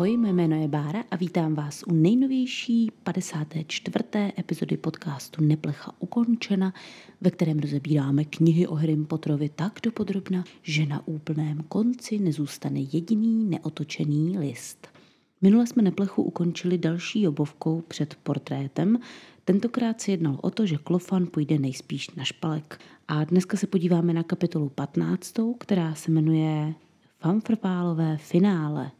Ahoj, mé jméno je Bára a vítám vás u nejnovější 54. epizody podcastu Neplecha ukončena, ve kterém rozebíráme knihy o Harrym Potterovi tak dopodrobna, že na úplném konci nezůstane jediný neotočený list. Minule jsme Neplechu ukončili další obovkou před portrétem, Tentokrát se jednalo o to, že Klofan půjde nejspíš na špalek. A dneska se podíváme na kapitolu 15, která se jmenuje Fanfrpálové finále.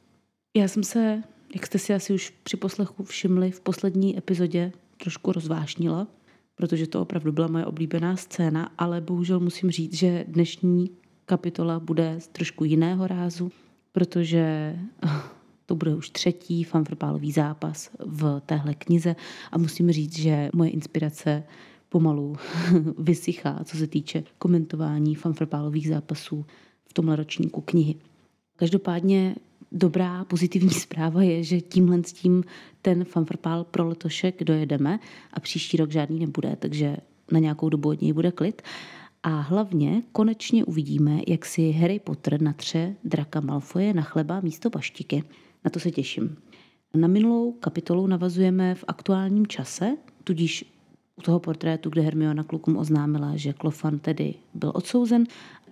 Já jsem se, jak jste si asi už při poslechu všimli, v poslední epizodě trošku rozvášnila, protože to opravdu byla moje oblíbená scéna, ale bohužel musím říct, že dnešní kapitola bude z trošku jiného rázu, protože to bude už třetí fanfrpálový zápas v téhle knize a musím říct, že moje inspirace pomalu vysychá, co se týče komentování fanfrpálových zápasů v tomhle ročníku knihy. Každopádně dobrá pozitivní zpráva je, že tímhle s tím ten fanfrpál pro letošek dojedeme a příští rok žádný nebude, takže na nějakou dobu od něj bude klid. A hlavně konečně uvidíme, jak si Harry Potter natře draka Malfoje na chleba místo paštiky. Na to se těším. Na minulou kapitolu navazujeme v aktuálním čase, tudíž u toho portrétu, kde Hermiona klukům oznámila, že Klofan tedy byl odsouzen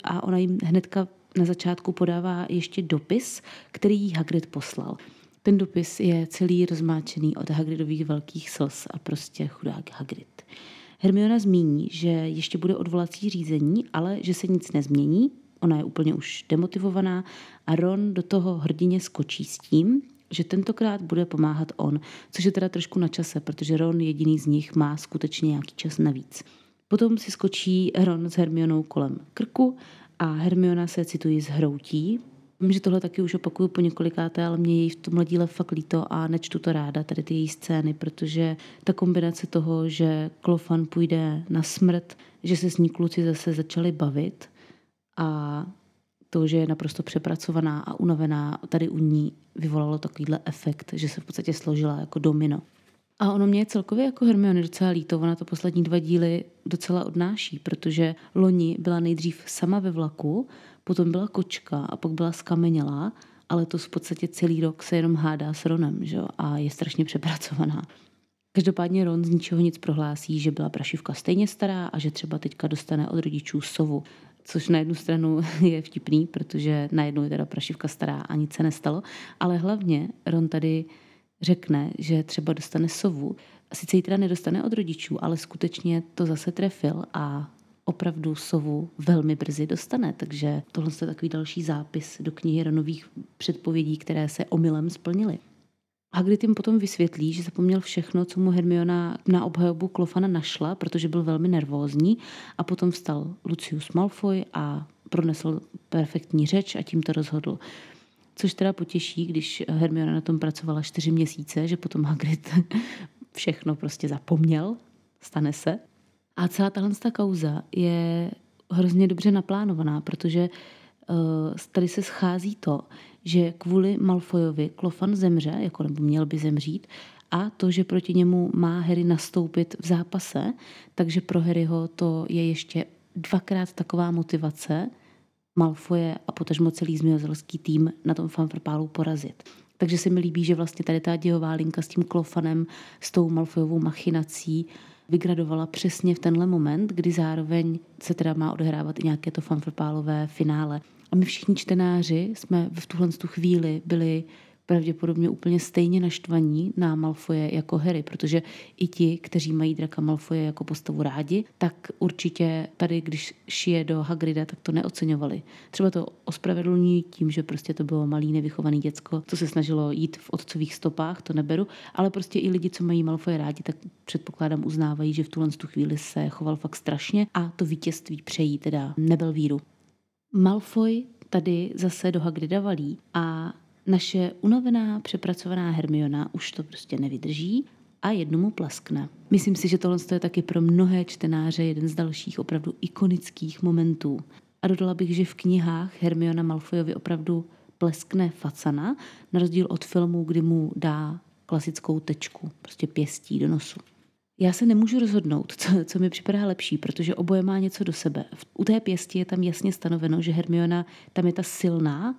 a ona jim hnedka na začátku podává ještě dopis, který jí Hagrid poslal. Ten dopis je celý rozmáčený od Hagridových velkých slz a prostě chudák Hagrid. Hermiona zmíní, že ještě bude odvolací řízení, ale že se nic nezmění, ona je úplně už demotivovaná a Ron do toho hrdině skočí s tím, že tentokrát bude pomáhat on, což je teda trošku na čase, protože Ron jediný z nich má skutečně nějaký čas navíc. Potom si skočí Ron s Hermionou kolem krku a Hermiona se cituji zhroutí. Vím, že tohle taky už opakuju po několikáté, ale mě její v tomhle díle fakt líto a nečtu to ráda, tady ty její scény, protože ta kombinace toho, že Klofan půjde na smrt, že se s ní kluci zase začali bavit a to, že je naprosto přepracovaná a unavená, tady u ní vyvolalo takovýhle efekt, že se v podstatě složila jako domino. A ono mě je celkově jako Hermione docela líto, ona to poslední dva díly docela odnáší, protože loni byla nejdřív sama ve vlaku, potom byla kočka a pak byla skamenělá, ale to v podstatě celý rok se jenom hádá s Ronem že? a je strašně přepracovaná. Každopádně Ron z ničeho nic prohlásí, že byla prašivka stejně stará a že třeba teďka dostane od rodičů sovu. Což na jednu stranu je vtipný, protože najednou je teda prašivka stará a nic se nestalo, ale hlavně Ron tady řekne, že třeba dostane sovu. Sice ji teda nedostane od rodičů, ale skutečně to zase trefil a opravdu sovu velmi brzy dostane. Takže tohle je takový další zápis do knihy Ronových předpovědí, které se omylem splnily. Hagrid jim potom vysvětlí, že zapomněl všechno, co mu Hermiona na obhajobu Klofana našla, protože byl velmi nervózní a potom vstal Lucius Malfoy a pronesl perfektní řeč a tím to rozhodl. Což teda potěší, když Hermiona na tom pracovala čtyři měsíce, že potom Hagrid všechno prostě zapomněl, stane se. A celá tahle kauza je hrozně dobře naplánovaná, protože uh, tady se schází to, že kvůli Malfojovi Klofan zemře, jako nebo měl by zemřít, a to, že proti němu má Harry nastoupit v zápase, takže pro Harryho to je ještě dvakrát taková motivace Malfoje a potažmo celý zmiozelský tým na tom fanfrpálu porazit. Takže se mi líbí, že vlastně tady ta dějová linka s tím klofanem, s tou Malfojovou machinací vygradovala přesně v tenhle moment, kdy zároveň se teda má odehrávat i nějaké to fanfrpálové finále. A my všichni čtenáři jsme v tuhle tu chvíli byli pravděpodobně úplně stejně naštvaní na Malfoje jako Harry, protože i ti, kteří mají Draka Malfoje jako postavu rádi, tak určitě tady, když šije do Hagrida, tak to neoceňovali. Třeba to ospravedlní tím, že prostě to bylo malý nevychovaný děcko, co se snažilo jít v otcových stopách, to neberu, ale prostě i lidi, co mají Malfoje rádi, tak předpokládám uznávají, že v tuhle tu chvíli se choval fakt strašně a to vítězství přejí teda nebel víru. Malfoy tady zase do Hagrida valí a naše unavená, přepracovaná Hermiona už to prostě nevydrží a jednomu plaskne. Myslím si, že tohle je taky pro mnohé čtenáře jeden z dalších opravdu ikonických momentů. A dodala bych, že v knihách Hermiona Malfoyovi opravdu pleskne facana, na rozdíl od filmu, kdy mu dá klasickou tečku, prostě pěstí do nosu. Já se nemůžu rozhodnout, co, co mi připadá lepší, protože oboje má něco do sebe. U té pěsti je tam jasně stanoveno, že Hermiona tam je ta silná,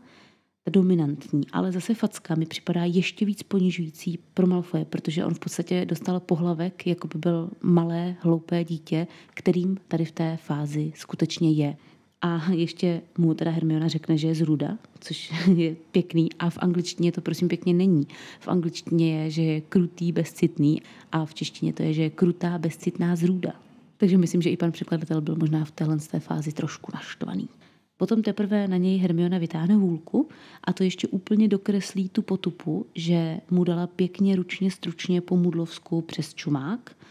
dominantní, ale zase facka mi připadá ještě víc ponižující pro Malfoje, protože on v podstatě dostal pohlavek, jako by byl malé, hloupé dítě, kterým tady v té fázi skutečně je. A ještě mu teda Hermiona řekne, že je z Ruda, což je pěkný. A v angličtině to prosím pěkně není. V angličtině je, že je krutý, bezcitný a v češtině to je, že je krutá, bezcitná zrůda. Takže myslím, že i pan překladatel byl možná v téhle té fázi trošku naštvaný. Potom teprve na něj Hermiona vytáhne hůlku a to ještě úplně dokreslí tu potupu, že mu dala pěkně ručně stručně po mudlovsku přes čumák –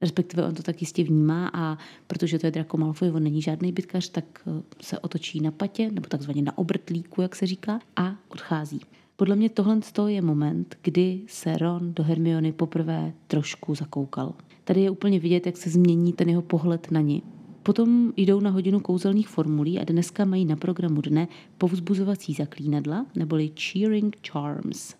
respektive on to tak jistě vnímá a protože to je Draco Malfoy, on není žádný bitkař, tak eh, se otočí na patě, nebo takzvaně na obrtlíku, jak se říká, a odchází. Podle mě tohle je moment, kdy se Ron do Hermiony poprvé trošku zakoukal. Tady je úplně vidět, jak se změní ten jeho pohled na ní. Potom jdou na hodinu kouzelných formulí a dneska mají na programu dne povzbuzovací zaklínadla, neboli cheering charms.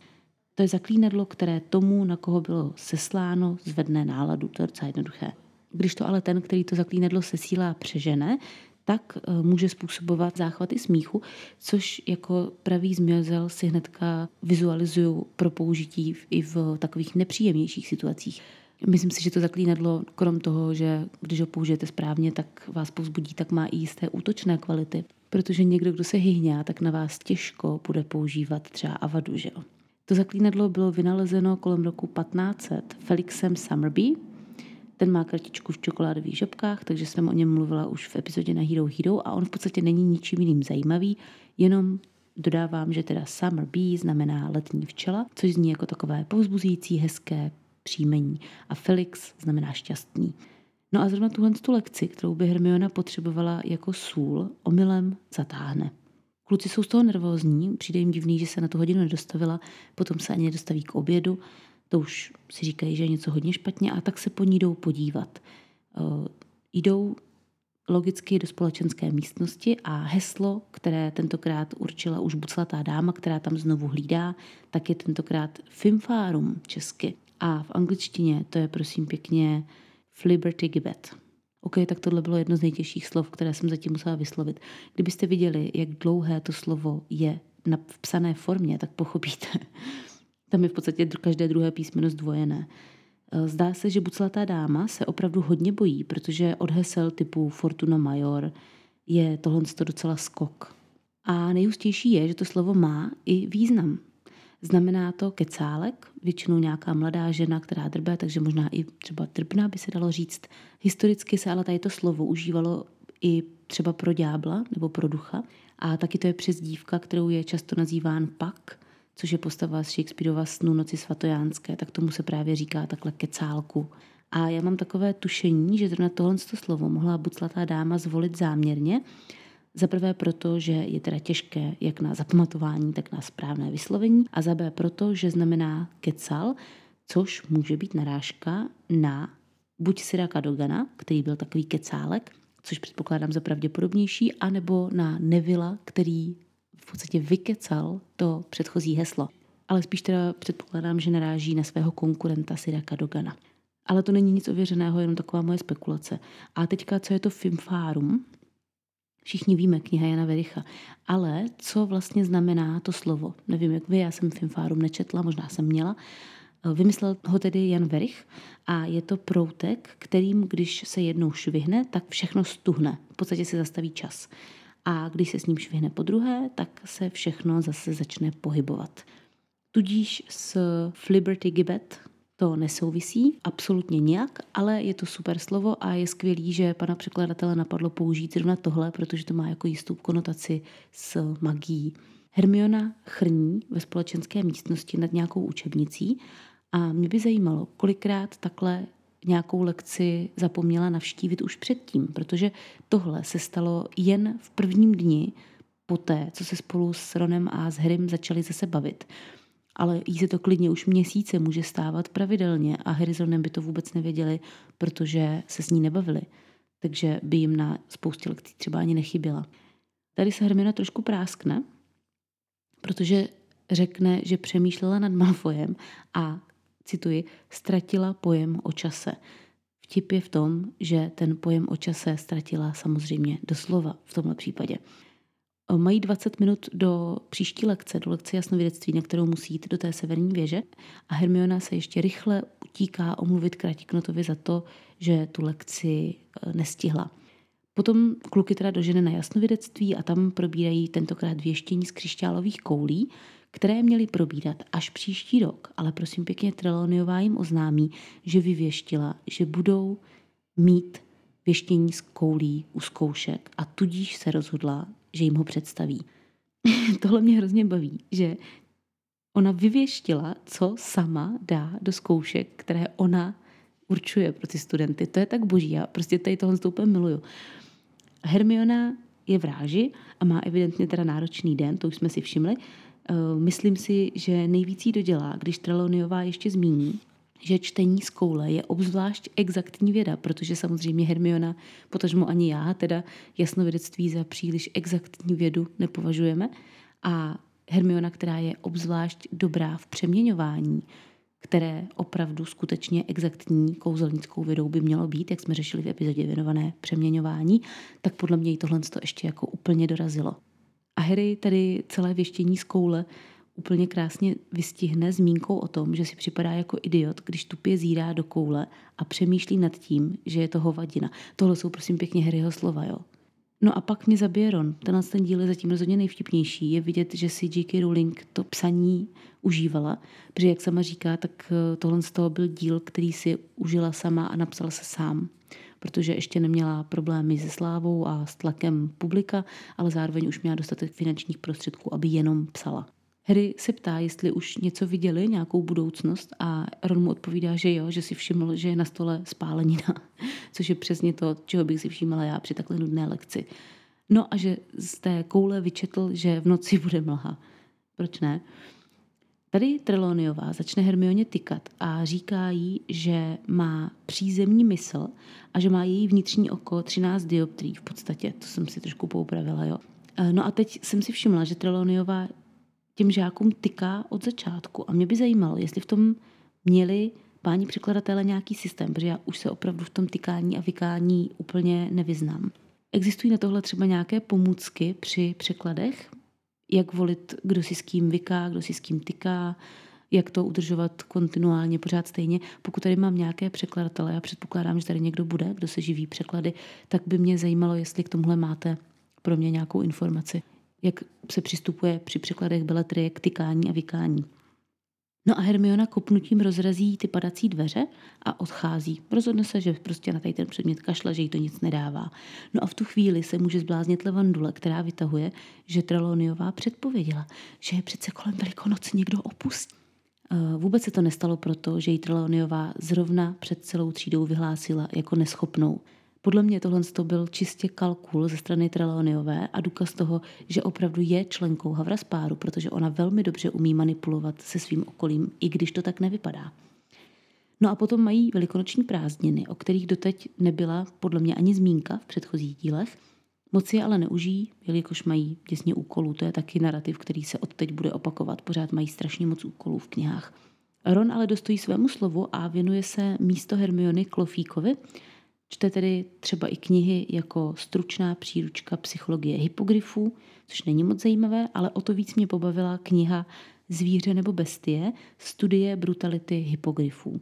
To je zaklínadlo, které tomu, na koho bylo sesláno, zvedne náladu. To je docela jednoduché. Když to ale ten, který to zaklínadlo sesílá, přežene, tak eh, může způsobovat záchvaty smíchu, což jako pravý zmiozel si hnedka vizualizuju pro použití i v takových nepříjemnějších situacích. Myslím si, že to zaklínadlo, krom toho, že když ho použijete správně, tak vás povzbudí, tak má i jisté útočné kvality. Protože někdo, kdo se hyhňá, tak na vás těžko bude používat třeba avadu, že jo? To zaklínadlo bylo vynalezeno kolem roku 1500 Felixem Summerby. Ten má kartičku v čokoládových žabkách, takže jsem o něm mluvila už v epizodě na Hero Hero a on v podstatě není ničím jiným zajímavý, jenom dodávám, že teda Summer Bee znamená letní včela, což zní jako takové povzbuzující, hezké příjmení a Felix znamená šťastný. No a zrovna tuhle tu lekci, kterou by Hermiona potřebovala jako sůl, omylem zatáhne. Kluci jsou z toho nervózní, přijde jim divný, že se na tu hodinu nedostavila, potom se ani nedostaví k obědu, to už si říkají, že je něco hodně špatně a tak se po ní jdou podívat. Uh, jdou logicky do společenské místnosti a heslo, které tentokrát určila už buclatá dáma, která tam znovu hlídá, tak je tentokrát Fimfarum česky. A v angličtině to je prosím pěkně Fliberty Gibbet. OK, tak tohle bylo jedno z nejtěžších slov, které jsem zatím musela vyslovit. Kdybyste viděli, jak dlouhé to slovo je na, v psané formě, tak pochopíte. Tam je v podstatě každé druhé písmeno zdvojené. Eh, zdá se, že buclatá dáma se opravdu hodně bojí, protože od hesel typu Fortuna Major je tohle docela skok. A nejhustější je, že to slovo má i význam. Znamená to kecálek, většinou nějaká mladá žena, která drbe, takže možná i třeba drbná by se dalo říct. Historicky se ale tady to slovo užívalo i třeba pro ďábla nebo pro ducha. A taky to je přezdívka, kterou je často nazýván pak, což je postava z Shakespeareova snu Noci svatojánské, tak tomu se právě říká takhle kecálku. A já mám takové tušení, že zrovna tohle slovo mohla buclatá dáma zvolit záměrně, za prvé proto, že je teda těžké jak na zapamatování, tak na správné vyslovení. A za B proto, že znamená kecal, což může být narážka na buď Siraka Dogana, který byl takový kecálek, což předpokládám za pravděpodobnější, anebo na Nevila, který v podstatě vykecal to předchozí heslo. Ale spíš teda předpokládám, že naráží na svého konkurenta Siraka Dogana. Ale to není nic ověřeného, jenom taková moje spekulace. A teďka, co je to Fimfárum? Všichni víme kniha Jana Vericha. Ale co vlastně znamená to slovo? Nevím, jak vy, já jsem Finfárum nečetla, možná jsem měla. Vymyslel ho tedy Jan Verich a je to proutek, kterým, když se jednou švihne, tak všechno stuhne. V podstatě se zastaví čas. A když se s ním švihne po druhé, tak se všechno zase začne pohybovat. Tudíž s Liberty Gibbet, to nesouvisí absolutně nijak, ale je to super slovo a je skvělý, že pana překladatele napadlo použít zrovna tohle, protože to má jako jistou konotaci s magií. Hermiona chrní ve společenské místnosti nad nějakou učebnicí a mě by zajímalo, kolikrát takhle nějakou lekci zapomněla navštívit už předtím, protože tohle se stalo jen v prvním dni poté, co se spolu s Ronem a s Harrym začali zase bavit ale jí se to klidně už měsíce může stávat pravidelně a Harrisonem by to vůbec nevěděli, protože se s ní nebavili. Takže by jim na spoustě lekcí třeba ani nechyběla. Tady se Hermiona trošku práskne, protože řekne, že přemýšlela nad Malfojem a, cituji, ztratila pojem o čase. Vtip je v tom, že ten pojem o čase ztratila samozřejmě doslova v tomhle případě. Mají 20 minut do příští lekce, do lekce jasnovědectví, na kterou musí jít do té severní věže a Hermiona se ještě rychle utíká omluvit Kratiknotovi za to, že tu lekci e, nestihla. Potom kluky teda dožene na jasnovědectví a tam probírají tentokrát věštění z křišťálových koulí, které měly probírat až příští rok, ale prosím pěkně Treloniová jim oznámí, že vyvěštila, že budou mít věštění z koulí u zkoušek a tudíž se rozhodla, že jim ho představí. Tohle mě hrozně baví, že ona vyvěštila, co sama dá do zkoušek, které ona určuje pro ty studenty. To je tak boží, já prostě tady tohle úplně miluju. Hermiona je v ráži a má evidentně teda náročný den, to už jsme si všimli. Eh, myslím si, že nejvíc jí dodělá, když Treloniová ještě zmíní, že čtení z koule je obzvlášť exaktní věda, protože samozřejmě Hermiona, potažmo ani já, teda jasnovědectví za příliš exaktní vědu nepovažujeme. A Hermiona, která je obzvlášť dobrá v přeměňování, které opravdu skutečně exaktní kouzelnickou vědou by mělo být, jak jsme řešili v epizodě věnované přeměňování, tak podle mě tohle to ještě jako úplně dorazilo. A Harry tady celé věštění z koule úplně krásně vystihne zmínkou o tom, že si připadá jako idiot, když tupě zírá do koule a přemýšlí nad tím, že je to hovadina. Tohle jsou prosím pěkně Harryho slova, jo. No a pak mě zabije Ron. Tenhle ten díl je zatím rozhodně nejvtipnější. Je vidět, že si J.K. Rowling to psaní užívala, protože jak sama říká, tak eh, tohle z toho byl díl, který si užila sama a napsal se sám protože ještě neměla problémy se slávou a s tlakem publika, ale zároveň už měla dostatek finančních prostředků, aby jenom psala. Harry se ptá, jestli už něco viděli, nějakou budoucnost a Ron mu odpovídá, že jo, že si všiml, že je na stole spálenina, což je přesně to, čeho bych si všímala já při takhle nudné lekci. No a že z té koule vyčetl, že v noci bude mlha. Proč ne? Tady Treloniová začne Hermioně tykat a říká jí, že má přízemní mysl a že má její vnitřní oko 13 dioptrií v podstatě. To jsem si trošku poupravila, jo. E, no a teď jsem si všimla, že Treloniová těm žákům tyká od začátku. A mě by zajímalo, jestli v tom měli páni překladatelé nějaký systém, protože já už se opravdu v tom tykání a vykání úplně nevyznám. Existují na tohle třeba nějaké pomůcky při překladech? Jak volit, kdo si s kým vyká, kdo si s kým tyká, jak to udržovat kontinuálně pořád stejně. Pokud tady mám nějaké překladatele, já předpokládám, že tady někdo bude, kdo se živí překlady, tak by mě zajímalo, jestli k tomuhle máte pro mě nějakou informaci jak se přistupuje při překladech beletrie k tykání a vykání. No a Hermiona kopnutím rozrazí ty padací dveře a odchází. Rozhodne se, že prostě na tady ten předmět kašle, že jí to nic nedává. No a v tu chvíli se může zbláznit Levandule, která vytahuje, že Treloniová předpověděla, že je přece kolem Velikonoc někdo opustí. Eh, vůbec se to nestalo proto, že jí Treloniová zrovna před celou třídou vyhlásila jako neschopnou. Podle mě tohle to byl čistě kalkul ze strany Trelaoniové a důkaz toho, že opravdu je členkou Havraspáru, protože ona velmi dobře umí manipulovat se svým okolím, i když to tak nevypadá. No a potom mají velikonoční prázdniny, o kterých doteď nebyla podle mě ani zmínka v předchozích dílech. Moc je ale neužijí, jelikož mají těsně úkolů. To je taky narrativ, který se odteď bude opakovat. Pořád mají strašně moc úkolů v knihách. Ron ale dostojí svému slovu a věnuje se místo Hermiony Klofíkovi, Čte tedy třeba i knihy jako stručná příručka psychologie hypogryfů, což není moc zajímavé, ale o to víc mě pobavila kniha Zvíře nebo bestie, studie brutality hypogryfů.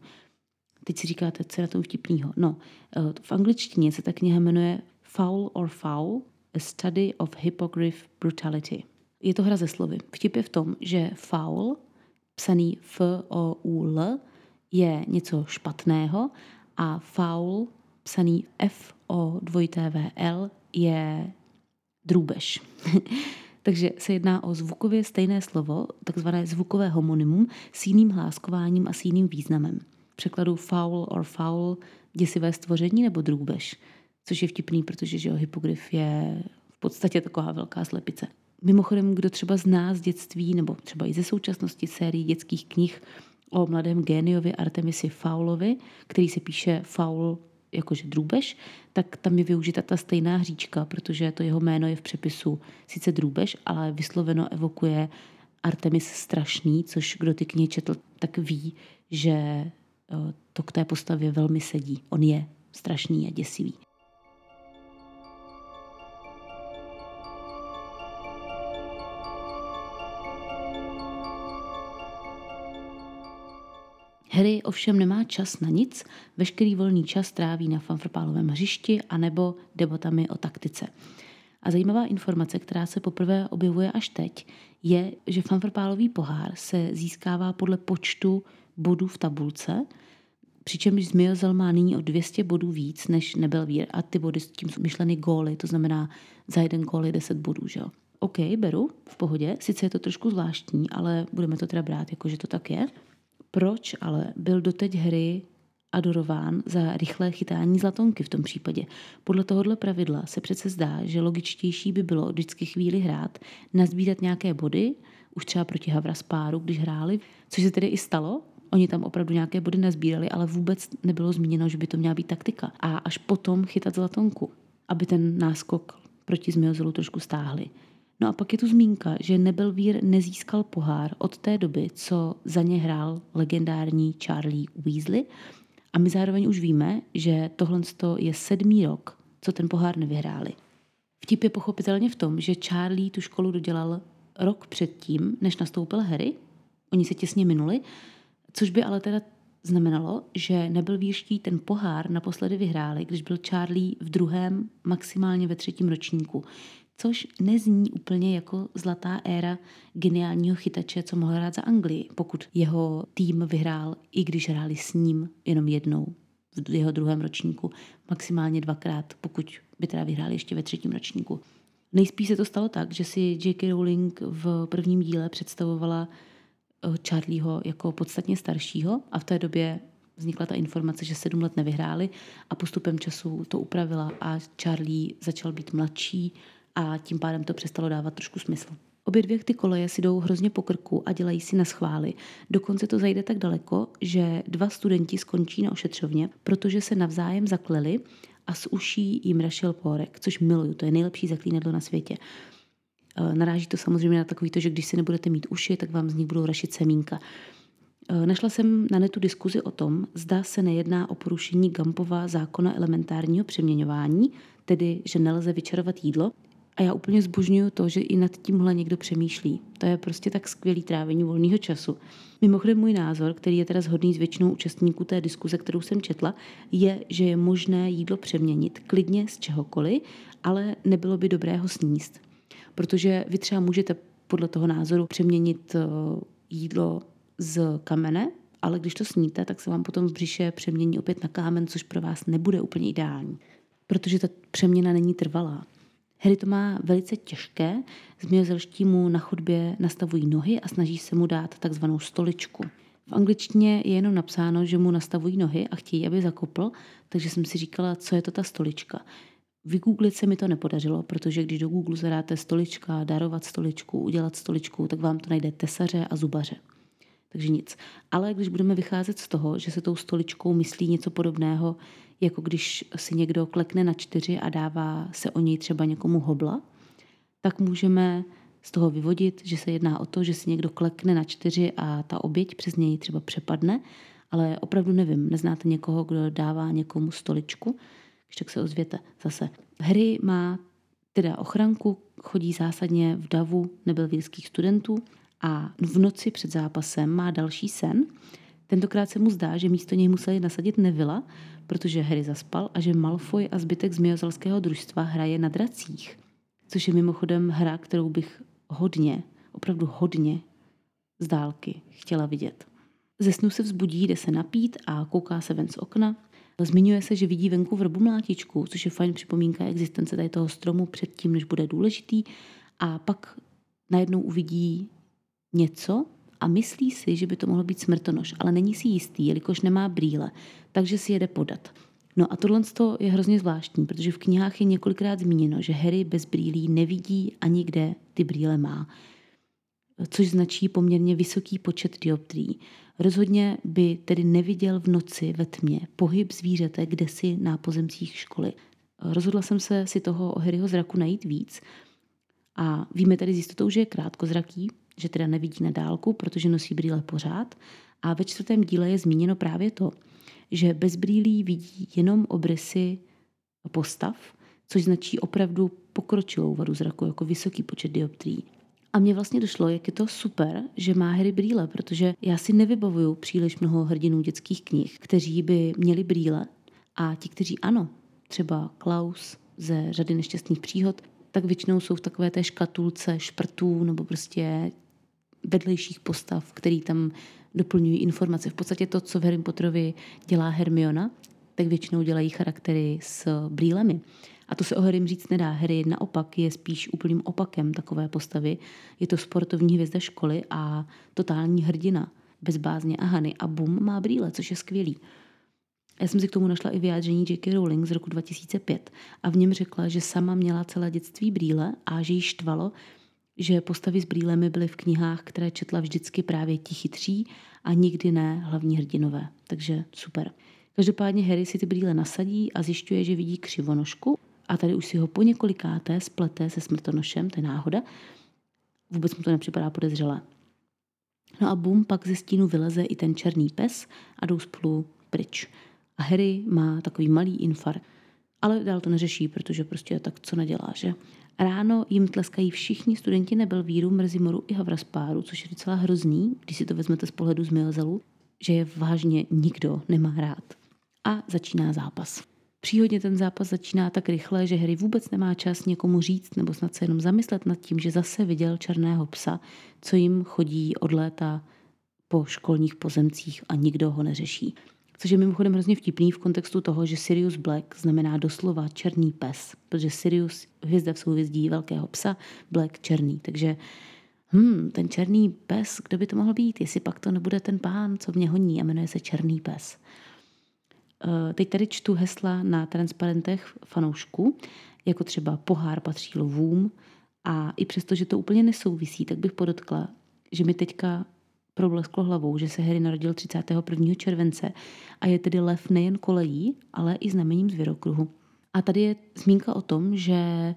Teď si říkáte, co je na tom vtipného. No, eh, v angličtině se ta kniha jmenuje Foul or Foul, A Study of Hippogryph Brutality. Je to hra ze slovy. Vtip je v tom, že foul, psaný F-O-U-L, je něco špatného a foul psaný F o dvojité VL je drůbež. Takže se jedná o zvukově stejné slovo, takzvané zvukové homonymum s jiným hláskováním a s jiným významem. V překladu foul or foul děsivé stvoření nebo drůbež, což je vtipný, protože že jo, hypogryf je v podstatě taková velká slepice. Mimochodem, kdo třeba zná z dětství nebo třeba i ze současnosti sérii dětských knih o mladém géniovi Artemisi Faulovi, který se píše Faul jakože drůbež, tak tam je využita ta stejná hříčka, protože to jeho jméno je v přepisu sice drůbež, ale vysloveno evokuje Artemis strašný, což kdo ty knihy četl, tak ví, že eh, to k té postavě velmi sedí. On je strašný a děsivý. Harry ovšem nemá čas na nic, veškerý volný čas tráví na fanfrpálovém hřišti anebo debatami o taktice. A zajímavá informace, která se poprvé objevuje až teď, je, že fanfrpálový pohár se získává podle počtu bodů v tabulce, přičemž Zmiozel má nyní o 200 bodů víc než Nebelvír a ty body s tím jsou myšleny góly, to znamená za jeden gól je 10 bodů, že jo. OK, beru, v pohodě, sice je to trošku zvláštní, ale budeme to teda brát, jako že to tak je. Proč ale byl doteď hry adorován za rychlé chytání zlatonky v tom případě. Podle tohohle pravidla se přece zdá, že by bylo vždycky chvíli hrát, nazbírat nějaké body, už třeba proti Havraspáru, když hráli, což se tedy i stalo, Oni tam opravdu nějaké body nezbírali, ale vůbec nebylo zmíněno, že by to měla být taktika. A až potom chytat zlatonku, aby ten náskok proti Zmiozelu trošku stáhli. No a pak je tu zmínka, že Nebelvír nezískal pohár od té doby, co za ně hrál legendární Charlie Weasley. A my zároveň už víme, že tohle je sedmý rok, co ten pohár nevyhráli. Vtip je pochopitelně v tom, že Charlie tu školu dodělal rok předtím, než nastoupil Harry. Oni se těsně minuli, což by ale teda znamenalo, že nebyl výští ten pohár naposledy vyhráli, když byl Charlie v druhém, maximálně ve třetím ročníku což nezní úplně jako zlatá éra geniálního chytače, co mohl hrát za Anglii, pokud jeho tým vyhrál, i když hráli s ním jenom jednou v jeho druhém ročníku, maximálně dvakrát, pokud by teda vyhráli ještě ve třetím ročníku. Nejspíš se to stalo tak, že si J.K. Rowling v prvním díle představovala eh, Charlieho jako podstatně staršího a v té době vznikla ta informace, že sedm let nevyhráli a postupem času to upravila a Charlie začal být mladší a tím pádem to přestalo dávat trošku smysl. Obě dvě ty koleje si jdou hrozně po krku a dělají si na schvály. Dokonce to zajde tak daleko, že dva studenti skončí na ošetřovně, protože se navzájem zakleli a z uší jim rašil pórek, což miluju, to je nejlepší zaklínadlo na světě. E, naráží to samozřejmě na takový to, že když si nebudete mít uši, tak vám z nich budou rašit semínka. E, našla jsem na netu diskuzi o tom, zda se nejedná o porušení Gampova zákona elementárního přeměňování, tedy že nelze vyčarovat jídlo, a já úplně zbožňuju to, že i nad tímhle někdo přemýšlí. To je prostě tak skvělý trávení volného času. Mimochodem můj názor, který je teda shodný s většinou účastníků té diskuze, kterou jsem četla, je, že je možné jídlo přeměnit klidně z čehokoliv, ale nebylo by dobré ho sníst. Protože vy třeba můžete podle toho názoru přeměnit eh, jídlo z kamene, ale když to sníte, tak se vám potom v břiše přemění opět na kámen, což pro vás nebude úplně ideální. Protože ta přeměna není trvalá. Harry to má velice těžké, zmiozelští mu na chodbě nastavují nohy a snaží se mu dát takzvanou stoličku. V angličtině je jenom napsáno, že mu nastavují nohy a chtějí, aby zakopl, takže jsem si říkala, co je to ta stolička. Vygooglit se mi to nepodařilo, protože když do Google zadáte stolička, darovat stoličku, udělat stoličku, tak vám to najde tesaře a zubaře. Takže nic. Ale když budeme vycházet z toho, že se tou stoličkou myslí něco podobného, jako když si někdo klekne na čtyři a dává se o něj třeba někomu hobla, tak můžeme z toho vyvodit, že se jedná o to, že si někdo klekne na čtyři a ta oběť přes něj třeba přepadne, ale opravdu nevím, neznáte někoho, kdo dává někomu stoličku, když tak se ozvěte zase. Hry má teda ochranku, chodí zásadně v davu nebelvírských studentů a v noci před zápasem má další sen. Tentokrát se mu zdá, že místo něj museli nasadit Nevila, protože Harry zaspal a že Malfoy a zbytek zmiozelského družstva hraje na dracích. Což je mimochodem hra, kterou bych hodně, opravdu hodně z dálky chtěla vidět. Ze snu se vzbudí, jde se napít a kouká se ven z okna. Zmiňuje se, že vidí venku vrbu mlátičku, což je fajn připomínka existence tady toho stromu předtím, než bude důležitý. A pak najednou uvidí něco a myslí si, že by to mohlo být smrtonož, ale není si jistý, jelikož nemá brýle, takže si jede podat. No a tohle je hrozně zvláštní, protože v knihách je několikrát zmíněno, že Harry bez brýlí nevidí ani kde ty brýle má, což značí poměrně vysoký počet dioptrií. Rozhodně by tedy neviděl v noci ve tmě pohyb zvířete si na pozemcích školy. Rozhodla jsem se si toho o Harryho zraku najít víc a víme tedy s jistotou, že je krátkozraký, že teda nevidí na dálku, protože nosí brýle pořád. A ve čtvrtém díle je zmíněno právě to, že bez brýlí vidí jenom obrysy postav, což značí opravdu pokročilou vadu zraku, jako vysoký počet dioptrií. A mně vlastně došlo, jak je to super, že má Harry brýle, protože já si nevybavuju příliš mnoho hrdinů dětských knih, kteří by měli brýle a ti, kteří ano, třeba Klaus ze řady nešťastných příhod, tak většinou jsou v takové té škatulce šprtů nebo prostě vedlejších postav, který tam doplňují informace. V podstatě to, co v Harry Potterovi dělá Hermiona, tak většinou dělají charaktery s brýlemi. A to se o Harrym říct nedá. Harry naopak je spíš úplným opakem takové postavy. Je to sportovní hvězda školy a totální hrdina. Bez bázně a Hany. A bum má brýle, což je skvělý. Já jsem si k tomu našla i vyjádření J.K. Rowling z roku 2005 a v něm řekla, že sama měla celé dětství brýle a že jí štvalo, že postavy s brýlemi byly v knihách, které četla vždycky právě ti chytří a nikdy ne hlavní hrdinové. Takže super. Každopádně Harry si ty brýle nasadí a zjišťuje, že vidí křivonožku a tady už si ho po několikáté splete se smrtonošem, to je náhoda. Vůbec mu to nepřipadá podezřelé. No a bum, pak ze stínu vyleze i ten černý pes a jdou spolu pryč. A Harry má takový malý infarkt. Ale dál to neřeší, protože prostě tak co nedělá, že? Ráno jim tleskají všichni studenti Nebelvíru, Mrzimoru i Havraspáru, což je docela hrozný, když si to vezmete z pohledu z Milzelu, že je vážně nikdo nemá rád. A začíná zápas. Příhodně ten zápas začíná tak rychle, že Harry vůbec nemá čas někomu říct nebo snad se jenom zamyslet nad tím, že zase viděl černého psa, co jim chodí od léta po školních pozemcích a nikdo ho neřeší. Což je mimochodem hrozně vtipný v kontextu toho, že Sirius Black znamená doslova černý pes, protože Sirius hvězda v souhvězdí velkého psa, Black černý. Takže hmm, ten černý pes, kdo by to mohl být, jestli pak to nebude ten pán, co mě honí a jmenuje se černý pes. Eh, teď tady čtu hesla na transparentech fanoušků, jako třeba pohár patří lovům a i přesto, že to úplně nesouvisí, tak bych podotkla, že mi teďka problesklo hlavou, že se Harry narodil 31. července a je tedy lev nejen kolejí, ale i znamením zvěrokruhu. A tady je zmínka o tom, že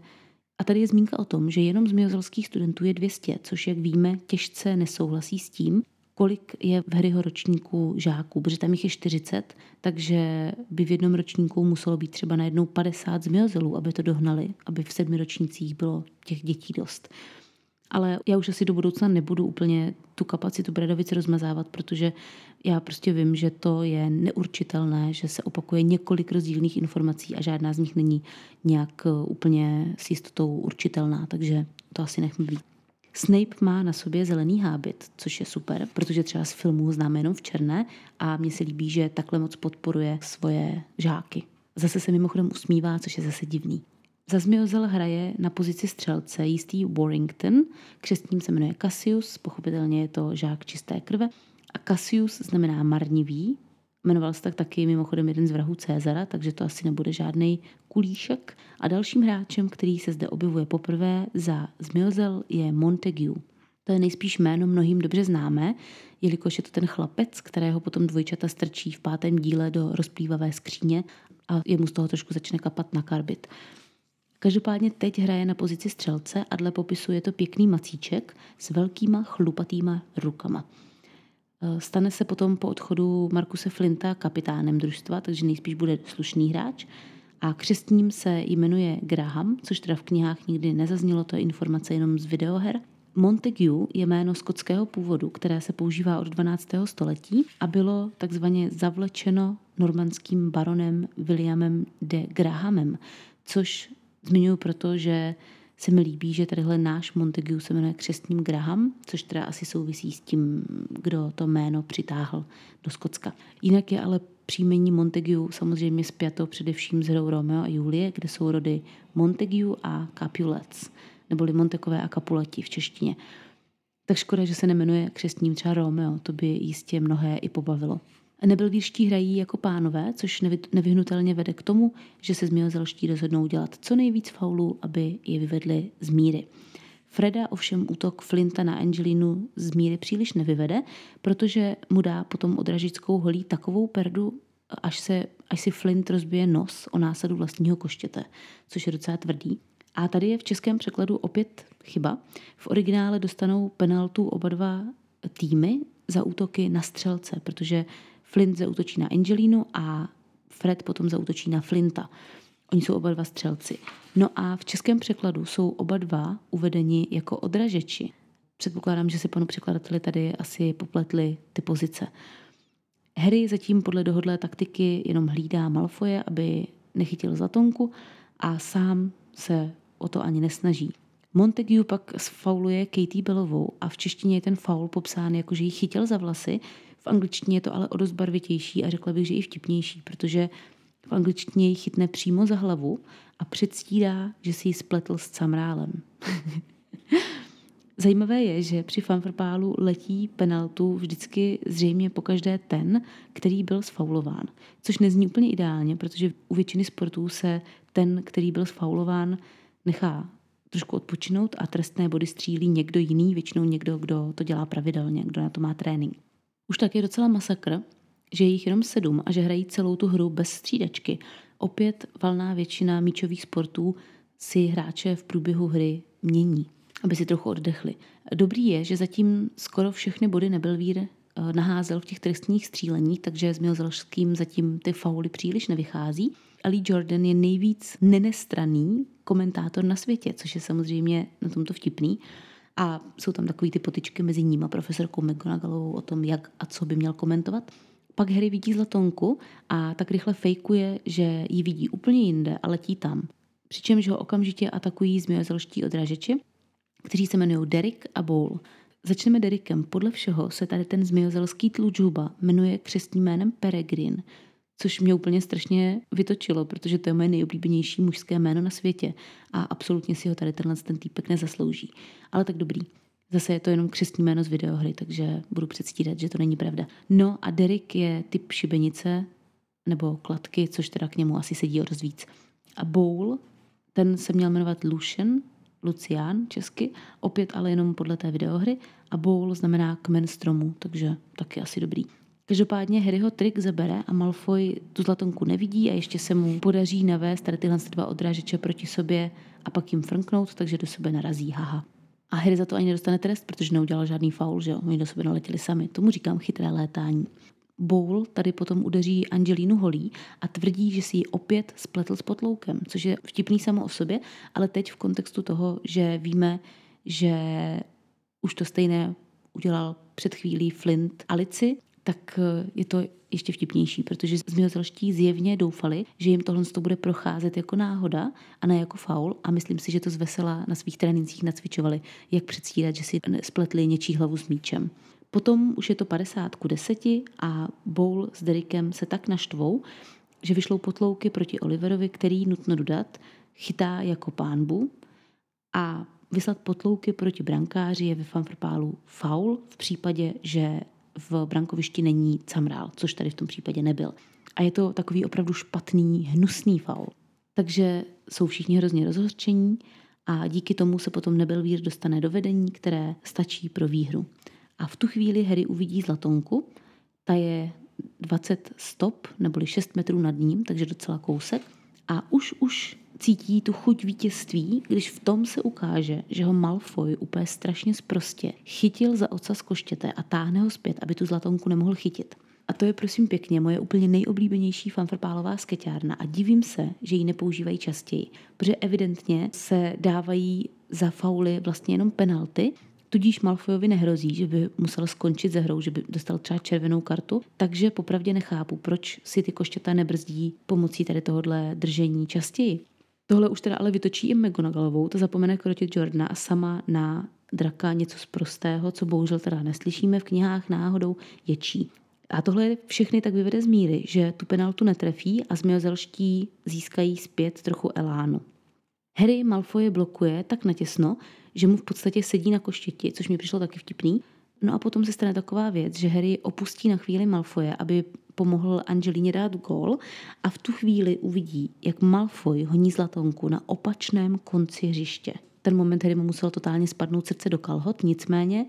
a tady je zmínka o tom, že jenom z miozelských studentů je 200, což, jak víme, těžce nesouhlasí s tím, kolik je v Harryho ročníku žáků, protože tam jich je 40, takže by v jednom ročníku muselo být třeba najednou 50 zmiozelů, aby to dohnali, aby v sedmi ročnících bylo těch dětí dost. Ale já už asi do budoucna nebudu úplně tu kapacitu Bradovic rozmazávat, protože já prostě vím, že to je neurčitelné, že se opakuje několik rozdílných informací a žádná z nich není nějak eh, úplně s jistotou určitelná, takže to asi nechme být. Snape má na sobě zelený hábit, což je super, protože třeba z filmů známe jenom v černé a mně se líbí, že takhle moc podporuje svoje žáky. Zase se mimochodem usmívá, což je zase divný. Za Zmiozel hraje na pozici střelce jistý Warrington, křestním se jmenuje Cassius, pochopitelně je to žák čisté krve. A Cassius znamená marnivý, jmenoval se tak taky mimochodem jeden z vrahů Cezara, takže to asi nebude žádný kulíšek. A dalším hráčem, který se zde objevuje poprvé za Zmiozel, je Montague. To je nejspíš jméno mnohým dobře známé, jelikož je to ten chlapec, kterého potom dvojčata strčí v pátém díle do rozplývavé skříně a jemu z toho trošku začne kapat na karbit. Každopádně teď hraje na pozici střelce a dle popisu je to pěkný macíček s velkýma chlupatýma rukama. E, stane se potom po odchodu Markuse Flinta kapitánem družstva, takže nejspíš bude slušný hráč. A křestním se jmenuje Graham, což teda v knihách nikdy nezaznělo, to je informace jenom z videoher. Montague je jméno skotského původu, které se používá od 12. století a bylo takzvaně zavlečeno normandským baronem Williamem de Grahamem, což Zmiňuji proto, že se mi líbí, že tadyhle náš Montague se jmenuje křestním Graham, což teda asi souvisí s tím, kdo to jméno přitáhl do Skotska. Jinak je ale příjmení Montague samozřejmě spjato především s hrou Romeo a Julie, kde jsou rody Montague a Capulets, neboli Montekové a Capuleti v češtině. Tak škoda, že se nemenuje křestním třeba Romeo, to by jistě mnohé i pobavilo. Nebelvírští hrají jako pánové, což nevyhnutelně vede k tomu, že se zmiozelští rozhodnou dělat co nejvíc faulů, aby je vyvedli z míry. Freda ovšem útok Flinta na Angelinu z míry příliš nevyvede, protože mu dá potom odražickou holí takovou perdu, až, se, až si Flint rozbije nos o násadu vlastního koštěte, což je docela tvrdý. A tady je v českém překladu opět chyba. V originále dostanou penaltu oba dva týmy za útoky na střelce, protože Flint zautočí na Angelinu a Fred potom zautočí na Flinta. Oni jsou oba dva střelci. No a v českém překladu jsou oba dva uvedeni jako odražeči. předpokládám, že si panu překladateli tady asi popletli ty pozice. Harry zatím podle dohodlé taktiky jenom hlídá Malfoje, aby nechytil zlatonku a sám se o to ani nesnaží. Montague pak sfauluje Katie Bellovou a v češtině je ten faul popsán jako, že ji chytil za vlasy, v angličtině je to ale o dost barvitější a řekla bych, že i vtipnější, protože v angličtině ji chytne přímo za hlavu a předstírá, že si ji spletl s camrálem. Zajímavé je, že při fanfrpálu letí penaltu vždycky zřejmě pokaždé ten, který byl sfaulován. Což nezní úplně ideálně, protože u většiny sportů se ten, který byl sfaulován, nechá trošku odpočinout a trestné body střílí někdo jiný, většinou někdo, kdo to dělá pravidelně, kdo na to má trénink. Už tak je docela masakr, že je jich jenom sedm a že hrají celou tu hru bez střídačky. Opět valná většina míčových sportů si hráče v průběhu hry mění, aby si trochu oddechli. Dobrý je, že zatím skoro všechny body nebyl vír eh, naházel v těch trestních stříleních, takže s Milzelským zatím ty fauly příliš nevychází. Ali Jordan je nejvíc nenestraný komentátor na světě, což je samozřejmě na tomto vtipný. A jsou tam takový ty potičky mezi ním a profesorkou McGonagallovou o tom, jak a co by měl komentovat. Pak Harry vidí zlatonku a tak rychle fejkuje, že ji vidí úplně jinde a letí tam. Přičemž ho okamžitě atakují zmiozelští odrážeči, kteří se jmenují Derek a Bowl. Začneme Derekem. Podle všeho se tady ten zmiozelský tlučhuba jmenuje křestním jménem Peregrin, což mě úplně strašně vytočilo, protože to je moje nejoblíbenější mužské jméno na světě a absolutně si ho tady tenhle ten týpek nezaslouží. Ale tak dobrý. Zase je to jenom křestní jméno z videohry, takže budu předstírat, že to není pravda. No a Derek je typ šibenice nebo kladky, což teda k němu asi sedí o dost víc. A Bowl, ten se měl jmenovat Lucian, Lucián česky, opět ale jenom podle té videohry. A Bowl znamená kmen stromu, takže taky asi dobrý. Každopádně Harryho trik zabere a Malfoy tu zlatonku nevidí a ještě se mu podaří navést tady tyhle dva odrážeče proti sobě a pak jim frnknout, takže do sebe narazí, haha. A Harry za to ani nedostane trest, protože neudělal žádný faul, že jo? Oni do sebe naletěli sami. Tomu říkám chytré létání. Bowl tady potom udeří Angelínu holí a tvrdí, že si ji opět spletl s potloukem, což je vtipný samo o sobě, ale teď v kontextu toho, že víme, že už to stejné udělal před chvílí Flint Alici, tak eh, je to ještě vtipnější, protože zmiozelští zjevně doufali, že jim tohle to bude procházet jako náhoda a ne jako faul a myslím si, že to zvesela na svých trénincích nacvičovali, jak předstírat, že si spletli něčí hlavu s míčem. Potom už je to 50 ku 10 a Bowl s Derikem se tak naštvou, že vyšlou potlouky proti Oliverovi, který, nutno dodat, chytá jako pánbu a vyslat potlouky proti brankáři je ve fanfrpálu faul v případě, že v brankovišti není camrál, což tady v tom případě nebyl. A je to takový opravdu špatný, hnusný faul. Takže jsou všichni hrozně rozhořčení a díky tomu se potom Nebelvír dostane do vedení, které stačí pro výhru. A v tu chvíli Harry uvidí zlatonku, ta je 20 stop, neboli 6 metrů nad ním, takže docela kousek. A už, už cítí tu chuť vítězství, když v tom se ukáže, že ho Malfoy úplně strašně sprostě chytil za oca z koštěte a táhne ho zpět, aby tu zlatonku nemohl chytit. A to je prosím pěkně moje úplně nejoblíbenější fanfrpálová skeťárna a divím se, že ji nepoužívají častěji, protože evidentně se dávají za fauly vlastně jenom penalty, Tudíž Malfoyovi nehrozí, že by musel skončit ze hrou, že by dostal třeba červenou kartu, takže popravdě nechápu, proč si ty koštěta nebrzdí pomocí tady tohohle držení častěji. Tohle už teda ale vytočí i McGonagallovou, ta zapomene krotit Jordana a sama na draka něco z prostého, co bohužel teda neslyšíme v knihách náhodou, ječí. A tohle všechny tak vyvede z míry, že tu penaltu netrefí a zmiozelští získají zpět trochu elánu. Harry Malfoy blokuje tak natěsno, že mu v podstatě sedí na koštěti, což mi přišlo taky vtipný. No a potom se stane taková věc, že Harry opustí na chvíli Malfoje, aby pomohl Angelíně dát gól a v tu chvíli uvidí, jak Malfoy honí zlatonku na opačném konci hřiště. Ten moment Harry mu musel totálně spadnout srdce do kalhot, nicméně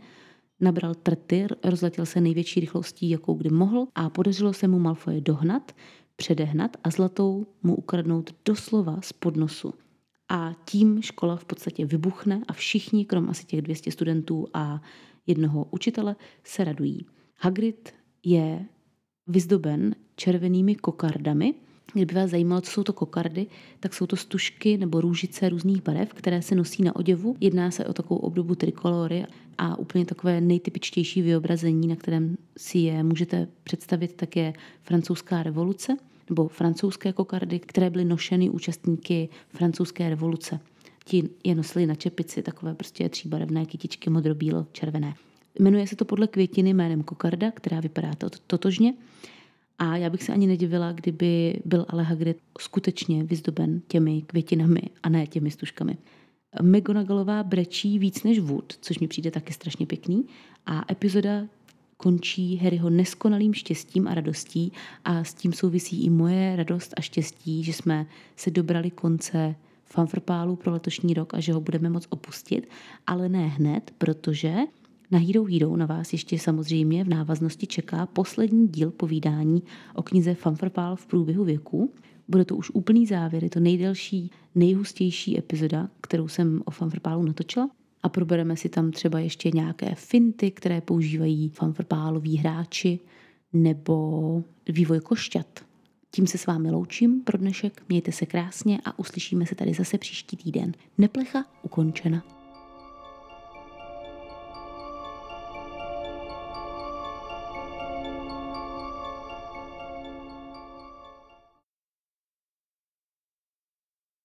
nabral trty, rozletěl se největší rychlostí, jakou kdy mohl a podařilo se mu Malfoje dohnat, předehnat a zlatou mu ukradnout doslova z podnosu. A tím škola v podstatě vybuchne a všichni, krom asi těch 200 studentů a jednoho učitele, se radují. Hagrid je vyzdoben červenými kokardami, Kdyby vás zajímalo, co jsou to kokardy, tak jsou to stužky nebo růžice různých barev, které se nosí na oděvu. Jedná se o takovou obdobu trikolory a úplně takové nejtypičtější vyobrazení, na kterém si je můžete představit, tak je francouzská revoluce nebo francouzské kokardy, které byly nošeny účastníky francouzské revoluce. Ti je nosili na čepici, takové prostě tříbarevné kytičky modro-bílo, červené. Jmenuje se to podle květiny jménem kokarda, která vypadá to, totožně. A já bych se ani nedivila, kdyby byl ale Hagrid skutečně vyzdoben těmi květinami a ne těmi stužkami. Megonagalová brečí víc než Wood, což mi přijde taky strašně pěkný. A epizoda končí Harryho neskonalým štěstím a radostí a s tím souvisí i moje radost a štěstí, že jsme se dobrali konce fanfrpálu pro letošní rok a že ho budeme moc opustit, ale ne hned, protože na Hero Hero na vás ještě samozřejmě v návaznosti čeká poslední díl povídání o knize Fanfrpál v průběhu věku. Bude to už úplný závěr, je to nejdelší, nejhustější epizoda, kterou jsem o Fanfrpálu natočila. A probereme si tam třeba ještě nějaké finty, které používají fanfrpáloví hráči, nebo vývoj košťat. Tím se s vámi loučím pro dnešek, mějte se krásně a uslyšíme se tady zase příští týden. Neplecha ukončena.